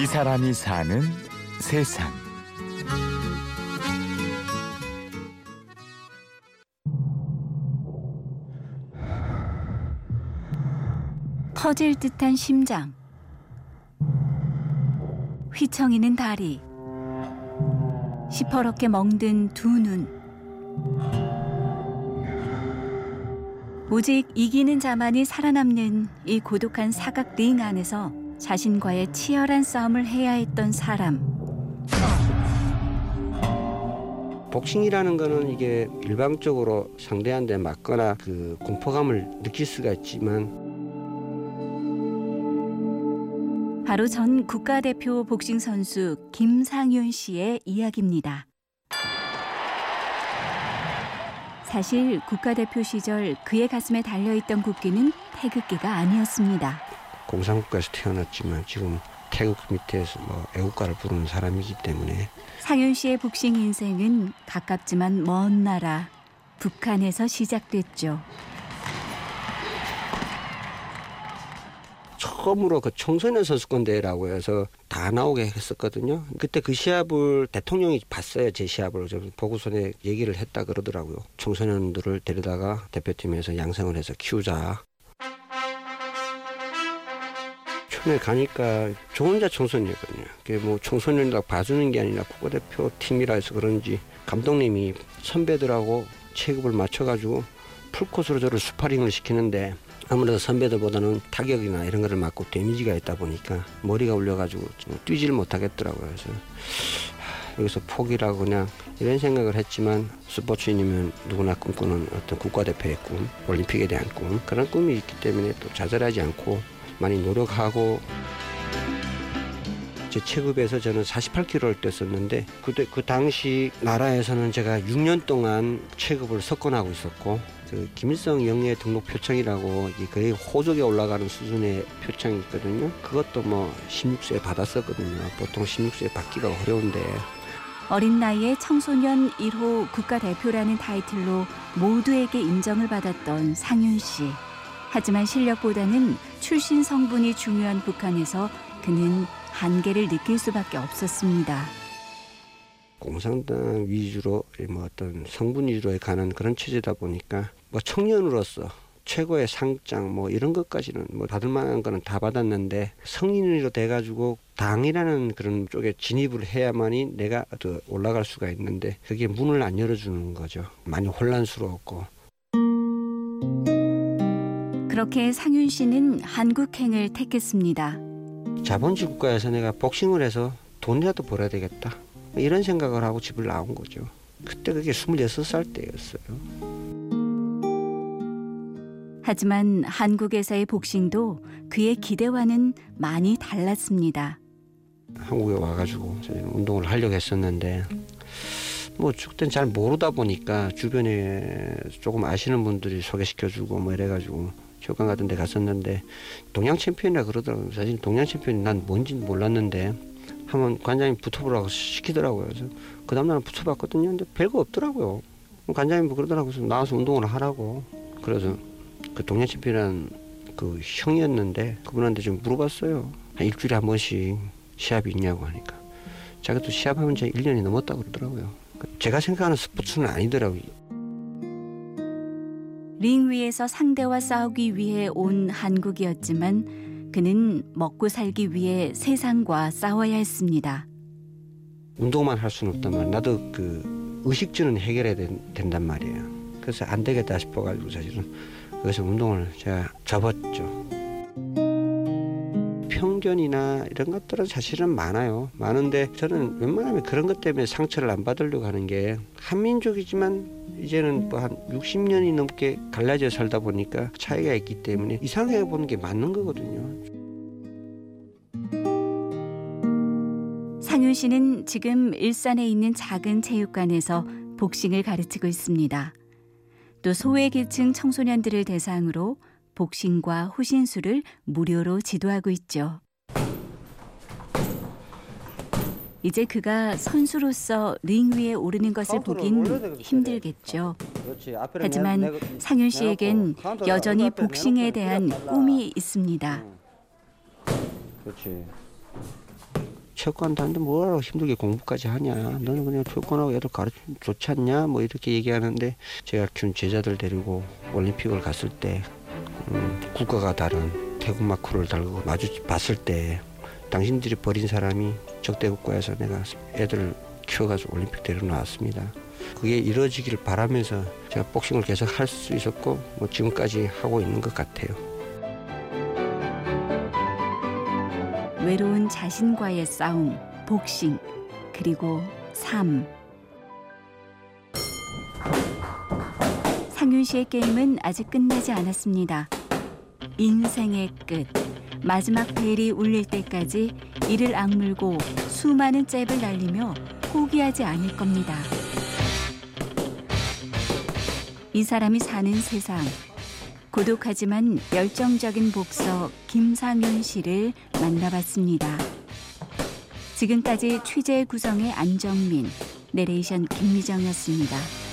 이 사람이 사는 세상. 터질 듯한 심장. 휘청이는 다리. 시퍼렇게 멍든 두 눈. 오직 이기는 자만이 살아남는 이 고독한 사각 링 안에서 자신과의 치열한 싸움을 해야 했던 사람. 복싱이라는 거는 이게 일방적으로 상대한테 맞거나 그 공포감을 느낄 수가 있지만 바로 전 국가대표 복싱 선수 김상윤 씨의 이야기입니다. 사실 국가대표 시절 그의 가슴에 달려있던 국기는 태극기가 아니었습니다. 공산국가에서 태어났지만 지금 태국 밑에서 뭐 애국가를 부르는 사람이기 때문에 상윤 씨의 복싱 인생은 가깝지만 먼 나라 북한에서 시작됐죠. 처음으로 그 청소년 선수권 대회라고 해서 다 나오게 했었거든요. 그때 그 시합을 대통령이 봤어요. 제 시합을 좀 보고서에 얘기를 했다 그러더라고요. 청소년들을 데려다가 대표팀에서 양성을 해서 키우자. 처음에 가니까 저 혼자 청소년이거든요. 그게 뭐 청소년이라고 봐주는 게 아니라 국가대표 팀이라 해서 그런지 감독님이 선배들하고 체급을 맞춰가지고 풀코스로 저를 스파링을 시키는데 아무래도 선배들보다는 타격이나 이런 거를 맞고 데미지가 있다 보니까 머리가 울려가지고 뛰지를 못하겠더라고요. 그래서 여기서 포기라고 그냥 이런 생각을 했지만 스포츠인이면 누구나 꿈꾸는 어떤 국가대표의 꿈, 올림픽에 대한 꿈 그런 꿈이 있기 때문에 또 좌절하지 않고 많이 노력하고 제 체급에서 저는 48kg를 뗐었는데 그때 그 당시 나라에서는 제가 6년 동안 체급을 석권하고 있었고 그 김일성 영예 등록 표창이라고 거의 호적에 올라가는 수준의 표창이 있거든요. 그것도 뭐 16세에 받았었거든요. 보통 16세에 받기가 어려운데 어린 나이에 청소년 1호 국가대표라는 타이틀로 모두에게 인정을 받았던 상윤 씨. 하지만 실력보다는 출신 성분이 중요한 북한에서 그는 한계를 느낄 수밖에 없었습니다. 공산당 위주로 뭐 어떤 성분 위주로 가는 그런 체제다 보니까 뭐 청년으로서 최고의 상장 뭐 이런 것까지는 뭐 받을 만한 거는 다 받았는데 성인으로 돼가지고 당이라는 그런 쪽에 진입을 해야만이 내가 더 올라갈 수가 있는데 그게 문을 안 열어주는 거죠. 많이 혼란스러웠고. 그렇게 상윤 씨는 한국행을 택했습니다. 자본주의 국가에서 내가 복싱을 해서 돈이라도 벌어야 되겠다. 이런 생각을 하고 집을 나온 거죠. 그때 그게 26살 때였어요. 하지만 한국에서의 복싱도 그의 기대와는 많이 달랐습니다. 한국에 와가지고 운동을 하려고 했었는데 뭐 그땐 잘 모르다 보니까 주변에 조금 아시는 분들이 소개시켜주고 뭐 이래가지고 교관 같은 데 갔었는데 동양 챔피언이라 그러더라고요. 사실 동양 챔피언이 난 뭔지 몰랐는데 한번 관장님 붙어보라고 시키더라고요. 그래서 그 다음날 붙어봤거든요. 근데 별거 없더라고요. 관장님 뭐 그러더라고요. 나와서 운동을 하라고. 그래서 그 동양 챔피언이라는 그 형이었는데 그분한테 좀 물어봤어요. 한 일주일에 한 번씩 시합이 있냐고 하니까. 자기도 시합하면 이제 1년이 넘었다고 그러더라고요. 제가 생각하는 스포츠는 아니더라고요. 링 위에서 상대와 싸우기 위해 온 한국이었지만 그는 먹고 살기 위해 세상과 싸워야 했습니다. 운동만 할 수는 없단 말이에요. 나도 그 의식주는 해결해야 된, 된단 말이에요. 그래서 안 되겠다 싶어가지고 사실은 그래서 운동을 제가 접었죠. 편견이나 이런 것들은 사실은 많아요. 많은데 저는 웬만하면 그런 것 때문에 상처를 안 받으려고 하는 게 한민족이지만 이제는 뭐 한 60년이 넘게 갈라져 살다 보니까 차이가 있기 때문에 이상하게 보는 게 맞는 거거든요. 상윤 씨는 지금 일산에 있는 작은 체육관에서 복싱을 가르치고 있습니다. 또 소외계층 청소년들을 대상으로 복싱과 호신술을 무료로 지도하고 있죠. 이제 그가 선수로서 링 위에 오르는 것을 보긴 힘들겠죠. 하지만 상윤 씨에겐 여전히 복싱에 대한 꿈이 있습니다. 그렇지. 체육관 다니는데 뭐하러 힘들게 공부까지 하냐 너는 그냥 체육관하고 애들 가르치면 좋지 않냐 뭐 이렇게 얘기하는데 제가 키운 제자들 데리고 올림픽을 갔을 때 음, 국가가 다른 태국 마크를 달고 마주 봤을 때 당신들이 버린 사람이 적대 국가에서 내가 애들 키워가지고 올림픽 데리러 나왔습니다. 그게 이루어지기를 바라면서 제가 복싱을 계속 할 수 있었고 뭐 지금까지 하고 있는 것 같아요. 외로운 자신과의 싸움, 복싱, 그리고 삶. 상윤 씨의 게임은 아직 끝나지 않았습니다. 인생의 끝. 마지막 벨이 울릴 때까지 이를 악물고 수많은 잽을 날리며 포기하지 않을 겁니다. 이 사람이 사는 세상. 고독하지만 열정적인 복서 김상윤 씨를 만나봤습니다. 지금까지 취재 구성의 안정민, 내레이션 김미정이었습니다.